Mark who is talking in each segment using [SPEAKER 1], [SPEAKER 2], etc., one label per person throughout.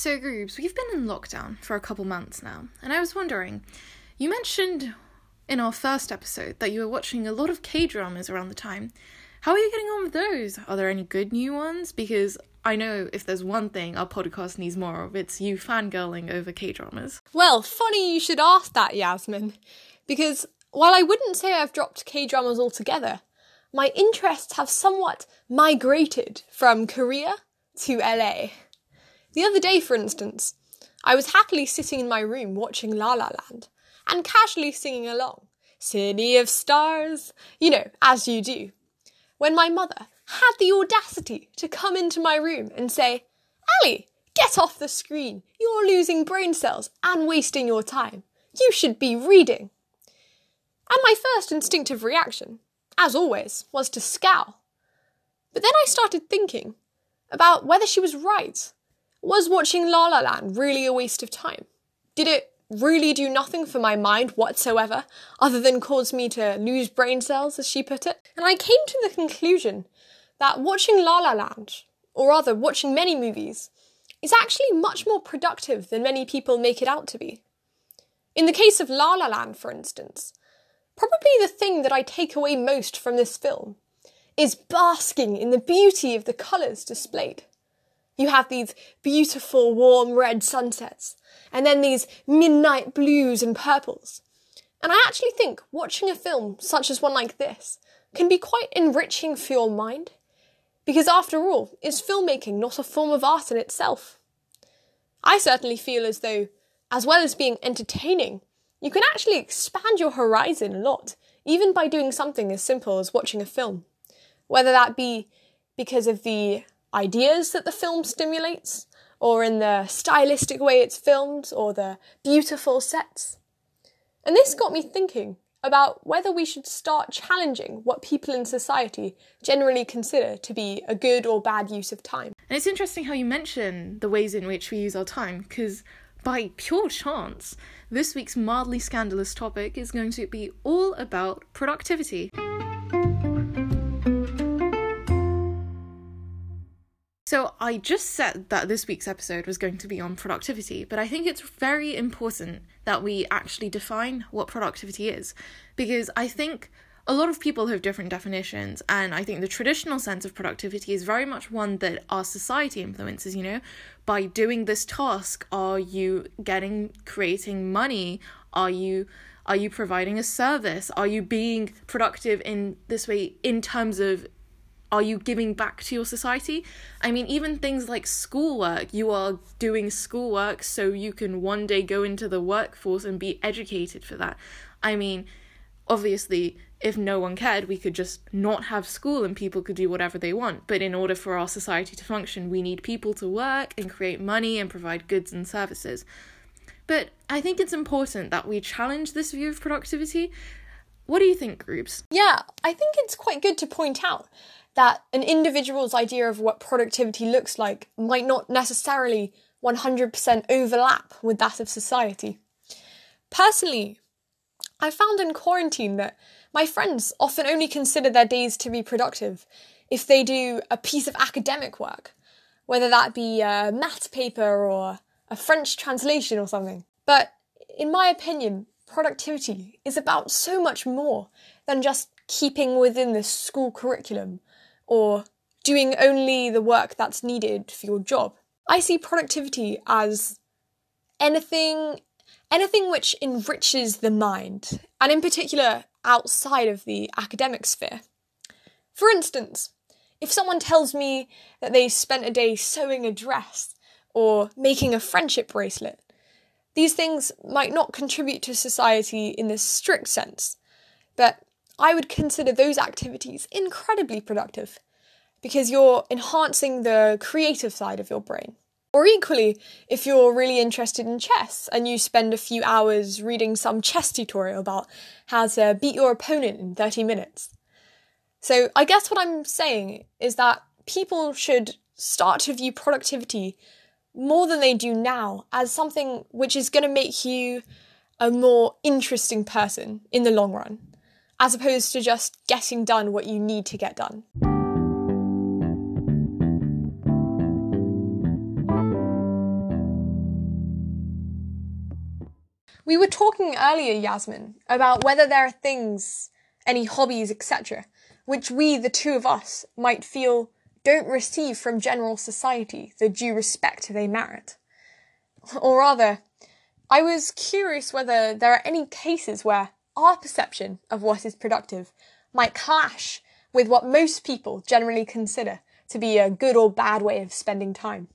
[SPEAKER 1] So, Groobs, we've been in lockdown for a couple months now, and I was wondering, you mentioned in our first episode that you were watching a lot of K dramas around the time. How are you getting on with those? Are there any good new ones? Because I know if there's one thing our podcast needs more of, it's you fangirling over K dramas.
[SPEAKER 2] Well, funny you should ask that, Yasmin, because while I wouldn't say I've dropped K dramas altogether, my interests have somewhat migrated from Korea to LA. The other day, for instance, I was happily sitting in my room watching La La Land and casually singing along, City of Stars, you know, as you do, when my mother had the audacity to come into my room and say, Ali, get off the screen. You're losing brain cells and wasting your time. You should be reading. And my first instinctive reaction, as always, was to scowl. But then I started thinking about whether she was right was watching La La Land really a waste of time? Did it really do nothing for my mind whatsoever, other than cause me to lose brain cells, as she put it? And I came to the conclusion that watching La La Land, or rather watching many movies, is actually much more productive than many people make it out to be. In the case of La La Land, for instance, probably the thing that I take away most from this film is basking in the beauty of the colours displayed. You have these beautiful warm red sunsets, and then these midnight blues and purples. And I actually think watching a film such as one like this can be quite enriching for your mind. Because after all, is filmmaking not a form of art in itself? I certainly feel as though, as well as being entertaining, you can actually expand your horizon a lot, even by doing something as simple as watching a film. Whether that be because of the ideas that the film stimulates, or in the stylistic way it's filmed, or the beautiful sets. And this got me thinking about whether we should start challenging what people in society generally consider to be a good or bad use of time.
[SPEAKER 1] And it's interesting how you mention the ways in which we use our time, because by pure chance, this week's mildly scandalous topic is going to be all about productivity. So, I just said that this week's episode was going to be on productivity, but I think it's very important that we actually define what productivity is because I think a lot of people have different definitions, and I think the traditional sense of productivity is very much one that our society influences. You know, by doing this task, are you getting creating money? Are you are you providing a service? Are you being productive in this way in terms of are you giving back to your society? I mean, even things like schoolwork, you are doing schoolwork so you can one day go into the workforce and be educated for that. I mean, obviously, if no one cared, we could just not have school and people could do whatever they want. But in order for our society to function, we need people to work and create money and provide goods and services. But I think it's important that we challenge this view of productivity. What do you think, Groobs?
[SPEAKER 2] Yeah, I think it's quite good to point out that an individual's idea of what productivity looks like might not necessarily 100% overlap with that of society. Personally, I found in quarantine that my friends often only consider their days to be productive if they do a piece of academic work, whether that be a maths paper or a French translation or something. But in my opinion, productivity is about so much more than just keeping within the school curriculum or doing only the work that's needed for your job. I see productivity as anything anything which enriches the mind, and in particular outside of the academic sphere. For instance, if someone tells me that they spent a day sewing a dress or making a friendship bracelet, these things might not contribute to society in the strict sense, but I would consider those activities incredibly productive because you're enhancing the creative side of your brain. Or equally, if you're really interested in chess and you spend a few hours reading some chess tutorial about how to beat your opponent in 30 minutes. So, I guess what I'm saying is that people should start to view productivity more than they do now as something which is going to make you a more interesting person in the long run as opposed to just getting done what you need to get done. We were talking earlier, Yasmin, about whether there are things, any hobbies, etc., which we, the two of us, might feel don't receive from general society the due respect they merit. Or rather, I was curious whether there are any cases where our perception of what is productive might clash with what most people generally consider to be a good or bad way of spending time.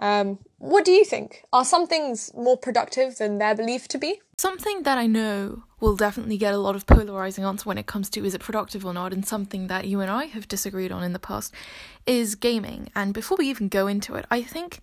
[SPEAKER 2] Um, what do you think? Are some things more productive than they're believed to be?
[SPEAKER 1] Something that I know will definitely get a lot of polarizing answer when it comes to is it productive or not, and something that you and I have disagreed on in the past is gaming. And before we even go into it, I think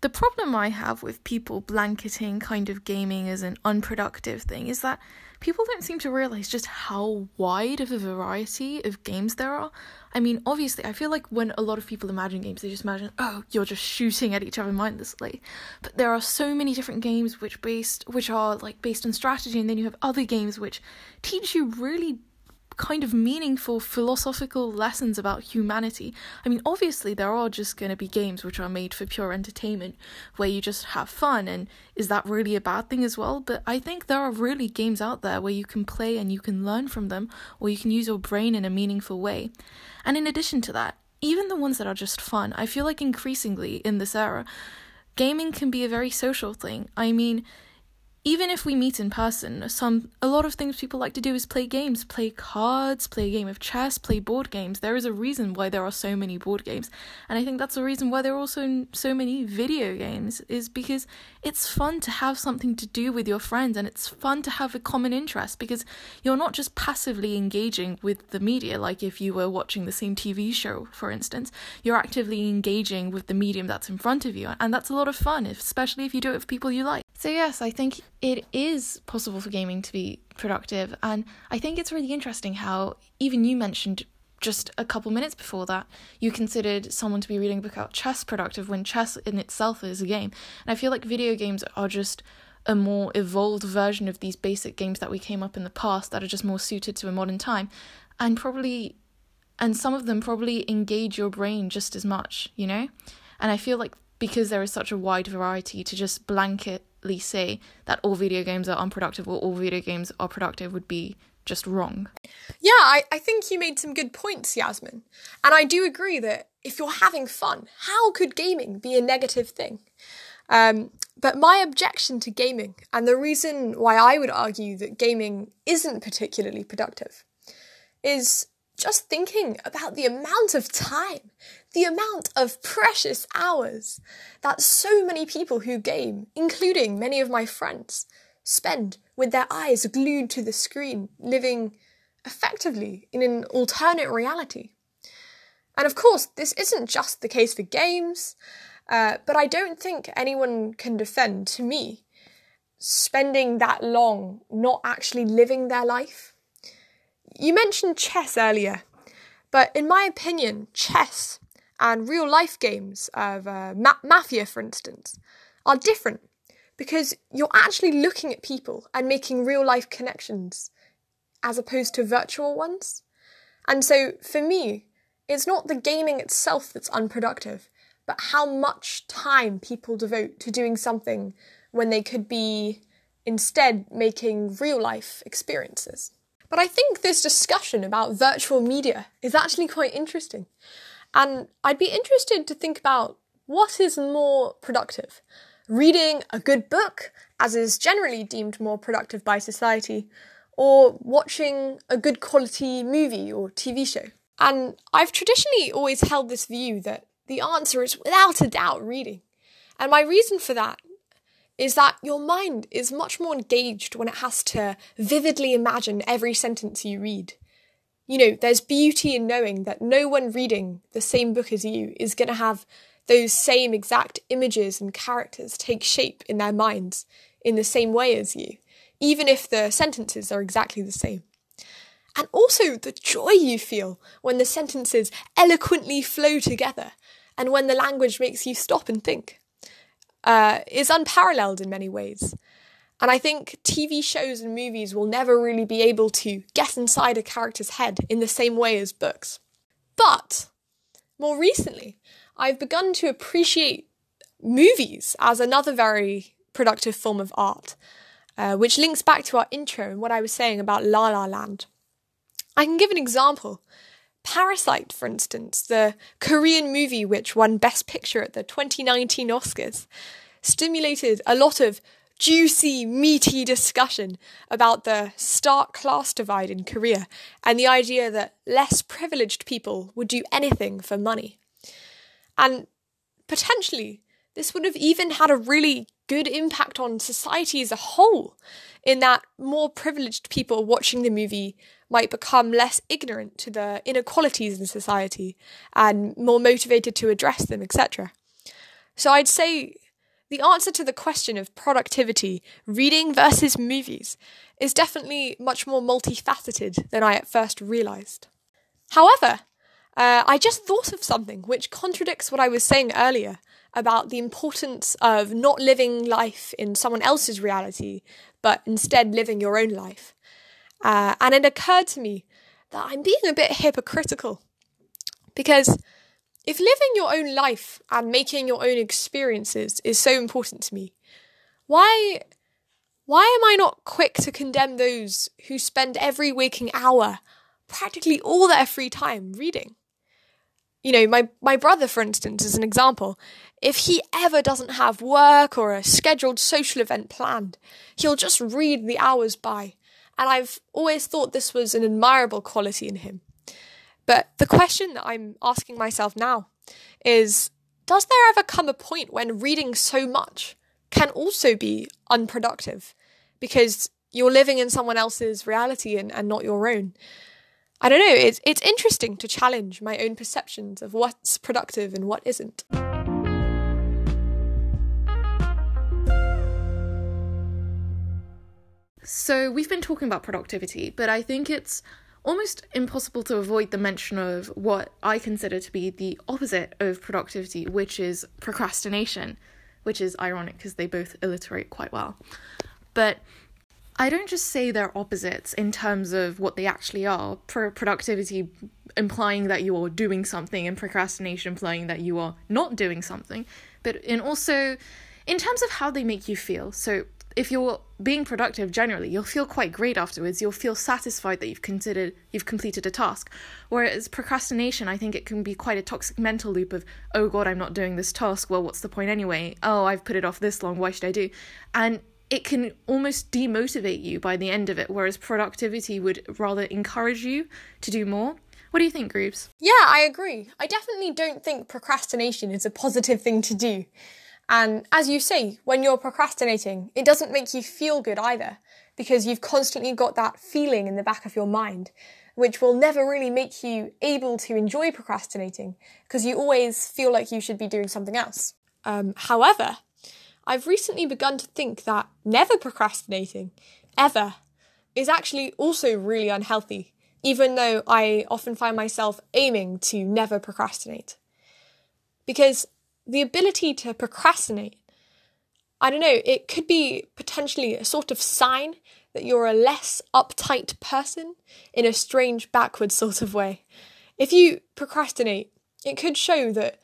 [SPEAKER 1] the problem I have with people blanketing kind of gaming as an unproductive thing is that people don't seem to realize just how wide of a variety of games there are. I mean, obviously, I feel like when a lot of people imagine games, they just imagine, oh, you're just shooting at each other mindlessly. But there are so many different games which based which are like based on strategy, and then you have other games which teach you really kind of meaningful philosophical lessons about humanity. I mean, obviously, there are just going to be games which are made for pure entertainment, where you just have fun, and is that really a bad thing as well? But I think there are really games out there where you can play and you can learn from them, or you can use your brain in a meaningful way. And in addition to that, even the ones that are just fun, I feel like increasingly in this era, gaming can be a very social thing. I mean, even if we meet in person, some a lot of things people like to do is play games, play cards, play a game of chess, play board games. There is a reason why there are so many board games, and I think that's the reason why there are also so many video games is because it's fun to have something to do with your friends and it's fun to have a common interest because you're not just passively engaging with the media like if you were watching the same TV show, for instance. You're actively engaging with the medium that's in front of you, and that's a lot of fun, especially if you do it with people you like. So yes, I think it is possible for gaming to be productive. And I think it's really interesting how even you mentioned just a couple minutes before that, you considered someone to be reading a book about chess productive when chess in itself is a game. And I feel like video games are just a more evolved version of these basic games that we came up in the past that are just more suited to a modern time. And probably, and some of them probably engage your brain just as much, you know? And I feel like because there is such a wide variety to just blanketly say that all video games are unproductive or all video games are productive would be just wrong.
[SPEAKER 2] Yeah, I, I think you made some good points, Yasmin. And I do agree that if you're having fun, how could gaming be a negative thing? Um, but my objection to gaming, and the reason why I would argue that gaming isn't particularly productive, is just thinking about the amount of time, the amount of precious hours that so many people who game, including many of my friends, spend with their eyes glued to the screen, living effectively in an alternate reality. And of course, this isn't just the case for games, uh, but I don't think anyone can defend, to me, spending that long not actually living their life. You mentioned chess earlier, but in my opinion, chess and real life games of uh, ma- Mafia, for instance, are different because you're actually looking at people and making real life connections as opposed to virtual ones. And so for me, it's not the gaming itself that's unproductive, but how much time people devote to doing something when they could be instead making real life experiences. But I think this discussion about virtual media is actually quite interesting. And I'd be interested to think about what is more productive reading a good book, as is generally deemed more productive by society, or watching a good quality movie or TV show. And I've traditionally always held this view that the answer is without a doubt reading. And my reason for that is that your mind is much more engaged when it has to vividly imagine every sentence you read. You know, there's beauty in knowing that no one reading the same book as you is going to have those same exact images and characters take shape in their minds in the same way as you, even if the sentences are exactly the same. And also the joy you feel when the sentences eloquently flow together and when the language makes you stop and think uh, is unparalleled in many ways. And I think TV shows and movies will never really be able to get inside a character's head in the same way as books. But more recently, I've begun to appreciate movies as another very productive form of art. uh, which links back to our intro and what I was saying about La La Land. I can give an example. Parasite, for instance, the Korean movie which won Best Picture at the 2019 Oscars, stimulated a lot of juicy, meaty discussion about the stark class divide in Korea and the idea that less privileged people would do anything for money. And potentially, this would have even had a really good impact on society as a whole, in that more privileged people watching the movie might become less ignorant to the inequalities in society and more motivated to address them, etc. So I'd say the answer to the question of productivity, reading versus movies, is definitely much more multifaceted than I at first realised. However, uh, I just thought of something which contradicts what I was saying earlier about the importance of not living life in someone else's reality, but instead living your own life. Uh, and it occurred to me that I'm being a bit hypocritical. Because if living your own life and making your own experiences is so important to me, why why am I not quick to condemn those who spend every waking hour, practically all their free time, reading? You know, my, my brother, for instance, is an example. If he ever doesn't have work or a scheduled social event planned, he'll just read the hours by. And I've always thought this was an admirable quality in him. But the question that I'm asking myself now is Does there ever come a point when reading so much can also be unproductive because you're living in someone else's reality and, and not your own? I don't know, it's, it's interesting to challenge my own perceptions of what's productive and what isn't.
[SPEAKER 1] So, we've been talking about productivity, but I think it's almost impossible to avoid the mention of what I consider to be the opposite of productivity, which is procrastination, which is ironic because they both alliterate quite well. But I don't just say they're opposites in terms of what they actually are. Pro- productivity implying that you are doing something, and procrastination implying that you are not doing something, but in also in terms of how they make you feel. So if you're being productive generally, you'll feel quite great afterwards. You'll feel satisfied that you've considered you've completed a task. Whereas procrastination, I think it can be quite a toxic mental loop of, oh god, I'm not doing this task. Well, what's the point anyway? Oh, I've put it off this long. Why should I do? And it can almost demotivate you by the end of it, whereas productivity would rather encourage you to do more. What do you think, Groobs?
[SPEAKER 2] Yeah, I agree. I definitely don't think procrastination is a positive thing to do. And as you say, when you're procrastinating, it doesn't make you feel good either, because you've constantly got that feeling in the back of your mind, which will never really make you able to enjoy procrastinating, because you always feel like you should be doing something else. Um, however, I've recently begun to think that never procrastinating, ever, is actually also really unhealthy, even though I often find myself aiming to never procrastinate. Because the ability to procrastinate, I don't know, it could be potentially a sort of sign that you're a less uptight person in a strange backward sort of way. If you procrastinate, it could show that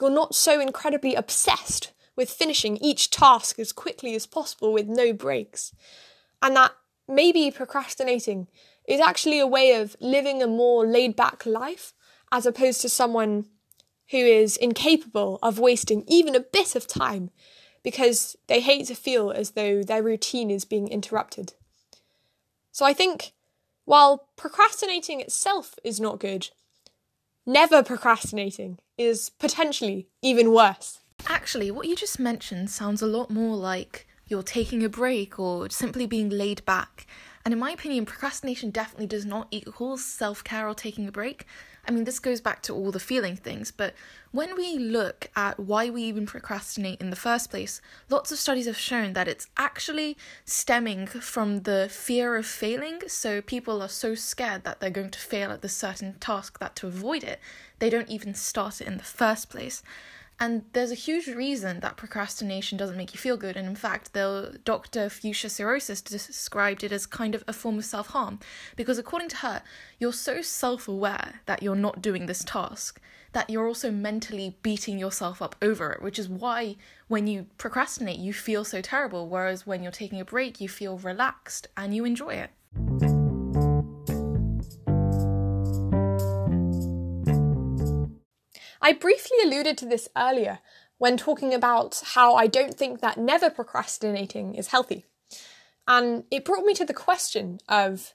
[SPEAKER 2] you're not so incredibly obsessed with finishing each task as quickly as possible with no breaks. And that maybe procrastinating is actually a way of living a more laid back life as opposed to someone who is incapable of wasting even a bit of time because they hate to feel as though their routine is being interrupted. So I think while procrastinating itself is not good, never procrastinating is potentially even worse.
[SPEAKER 1] Actually, what you just mentioned sounds a lot more like you're taking a break or simply being laid back. And in my opinion, procrastination definitely does not equal self care or taking a break. I mean, this goes back to all the feeling things, but when we look at why we even procrastinate in the first place, lots of studies have shown that it's actually stemming from the fear of failing. So people are so scared that they're going to fail at this certain task that to avoid it, they don't even start it in the first place. And there's a huge reason that procrastination doesn't make you feel good. And in fact, the Dr. Fuschia Sirois described it as kind of a form of self harm. Because according to her, you're so self aware that you're not doing this task that you're also mentally beating yourself up over it, which is why when you procrastinate, you feel so terrible, whereas when you're taking a break, you feel relaxed and you enjoy it.
[SPEAKER 2] I briefly alluded to this earlier when talking about how I don't think that never procrastinating is healthy. And it brought me to the question of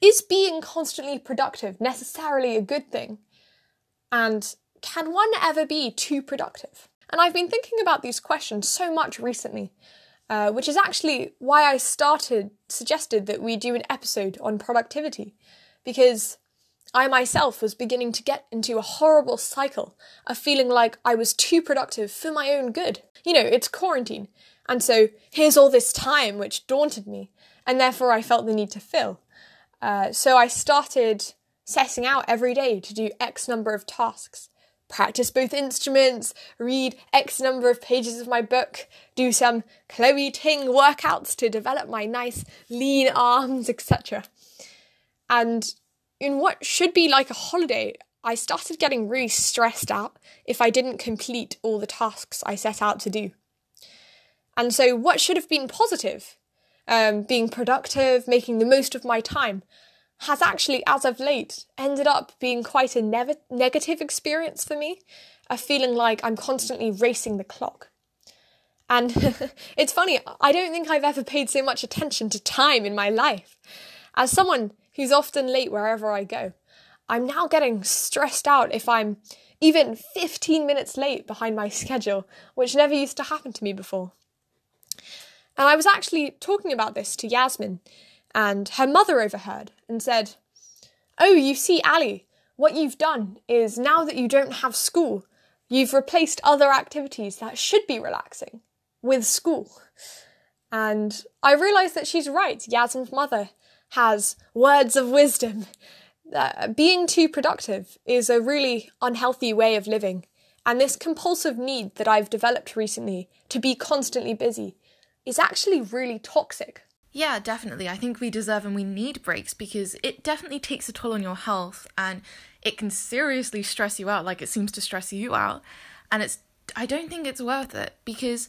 [SPEAKER 2] is being constantly productive necessarily a good thing? And can one ever be too productive? And I've been thinking about these questions so much recently, uh, which is actually why I started, suggested that we do an episode on productivity, because I myself was beginning to get into a horrible cycle of feeling like I was too productive for my own good. You know, it's quarantine, and so here's all this time which daunted me, and therefore I felt the need to fill. Uh, so I started setting out every day to do X number of tasks, practice both instruments, read X number of pages of my book, do some Chloe Ting workouts to develop my nice lean arms, etc. And in what should be like a holiday, I started getting really stressed out if I didn't complete all the tasks I set out to do. And so, what should have been positive, um, being productive, making the most of my time, has actually, as of late, ended up being quite a ne- negative experience for me, a feeling like I'm constantly racing the clock. And it's funny, I don't think I've ever paid so much attention to time in my life. As someone who's often late wherever I go. I'm now getting stressed out if I'm even 15 minutes late behind my schedule, which never used to happen to me before. And I was actually talking about this to Yasmin, and her mother overheard and said, Oh, you see, Ali, what you've done is now that you don't have school, you've replaced other activities that should be relaxing with school. And I realised that she's right, Yasmin's mother has words of wisdom. Uh, being too productive is a really unhealthy way of living, and this compulsive need that I've developed recently to be constantly busy is actually really toxic.
[SPEAKER 1] Yeah, definitely. I think we deserve and we need breaks because it definitely takes a toll on your health and it can seriously stress you out, like it seems to stress you out. And it's, I don't think it's worth it because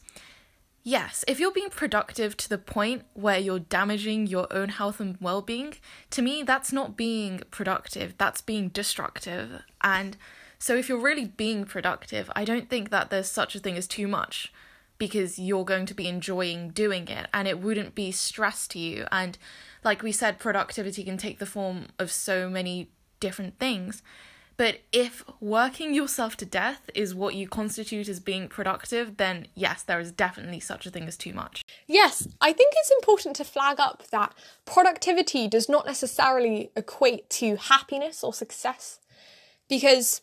[SPEAKER 1] Yes, if you're being productive to the point where you're damaging your own health and well being, to me, that's not being productive, that's being destructive. And so, if you're really being productive, I don't think that there's such a thing as too much because you're going to be enjoying doing it and it wouldn't be stress to you. And like we said, productivity can take the form of so many different things. But if working yourself to death is what you constitute as being productive, then yes, there is definitely such a thing as too much.
[SPEAKER 2] Yes, I think it's important to flag up that productivity does not necessarily equate to happiness or success. Because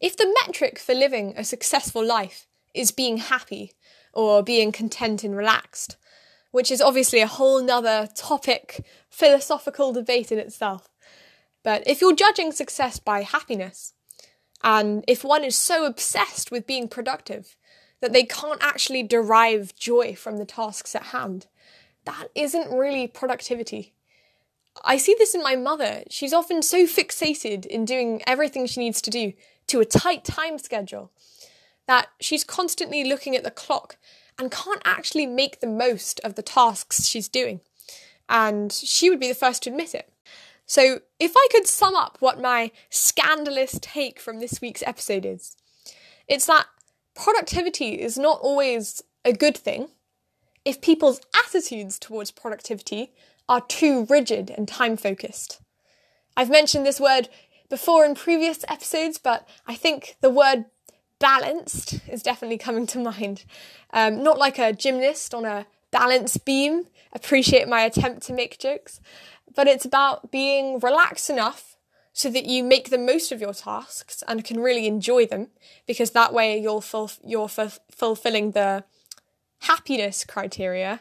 [SPEAKER 2] if the metric for living a successful life is being happy or being content and relaxed, which is obviously a whole nother topic, philosophical debate in itself, but if you're judging success by happiness, and if one is so obsessed with being productive that they can't actually derive joy from the tasks at hand, that isn't really productivity. I see this in my mother. She's often so fixated in doing everything she needs to do to a tight time schedule that she's constantly looking at the clock and can't actually make the most of the tasks she's doing. And she would be the first to admit it. So, if I could sum up what my scandalous take from this week's episode is, it's that productivity is not always a good thing if people's attitudes towards productivity are too rigid and time focused. I've mentioned this word before in previous episodes, but I think the word balanced is definitely coming to mind. Um, not like a gymnast on a balance beam. Appreciate my attempt to make jokes but it's about being relaxed enough so that you make the most of your tasks and can really enjoy them because that way you'll ful- you're f- fulfilling the happiness criteria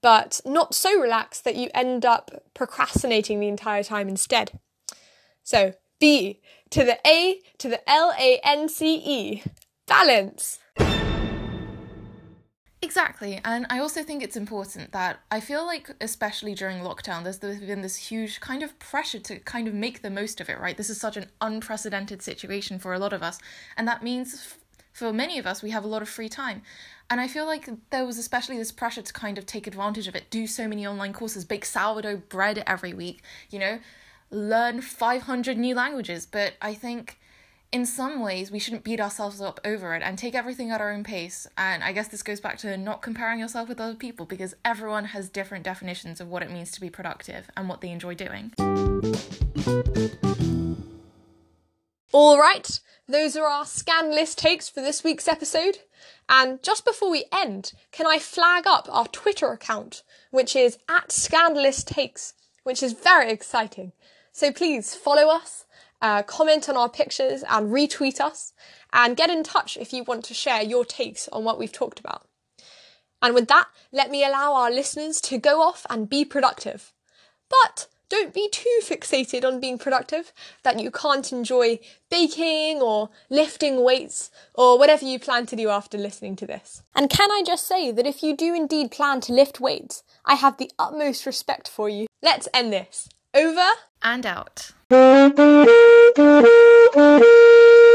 [SPEAKER 2] but not so relaxed that you end up procrastinating the entire time instead. So b to the a to the l a n c e balance
[SPEAKER 1] Exactly. And I also think it's important that I feel like, especially during lockdown, there's been this huge kind of pressure to kind of make the most of it, right? This is such an unprecedented situation for a lot of us. And that means for many of us, we have a lot of free time. And I feel like there was especially this pressure to kind of take advantage of it, do so many online courses, bake sourdough bread every week, you know, learn 500 new languages. But I think in some ways we shouldn't beat ourselves up over it and take everything at our own pace. And i guess this goes back to not comparing yourself with other people because everyone has different definitions of what it means to be productive and what they enjoy doing.
[SPEAKER 2] All right those are our scandalous takes for this week's episode. And just before we end can i flag up our twitter account which is at scandalous takes which is very exciting. So please follow us uh, comment on our pictures and retweet us, and get in touch if you want to share your takes on what we've talked about. And with that, let me allow our listeners to go off and be productive. But don't be too fixated on being productive that you can't enjoy baking or lifting weights or whatever you plan to do after listening to this. And can I just say that if you do indeed plan to lift weights, I have the utmost respect for you. Let's end this. Over
[SPEAKER 1] and out.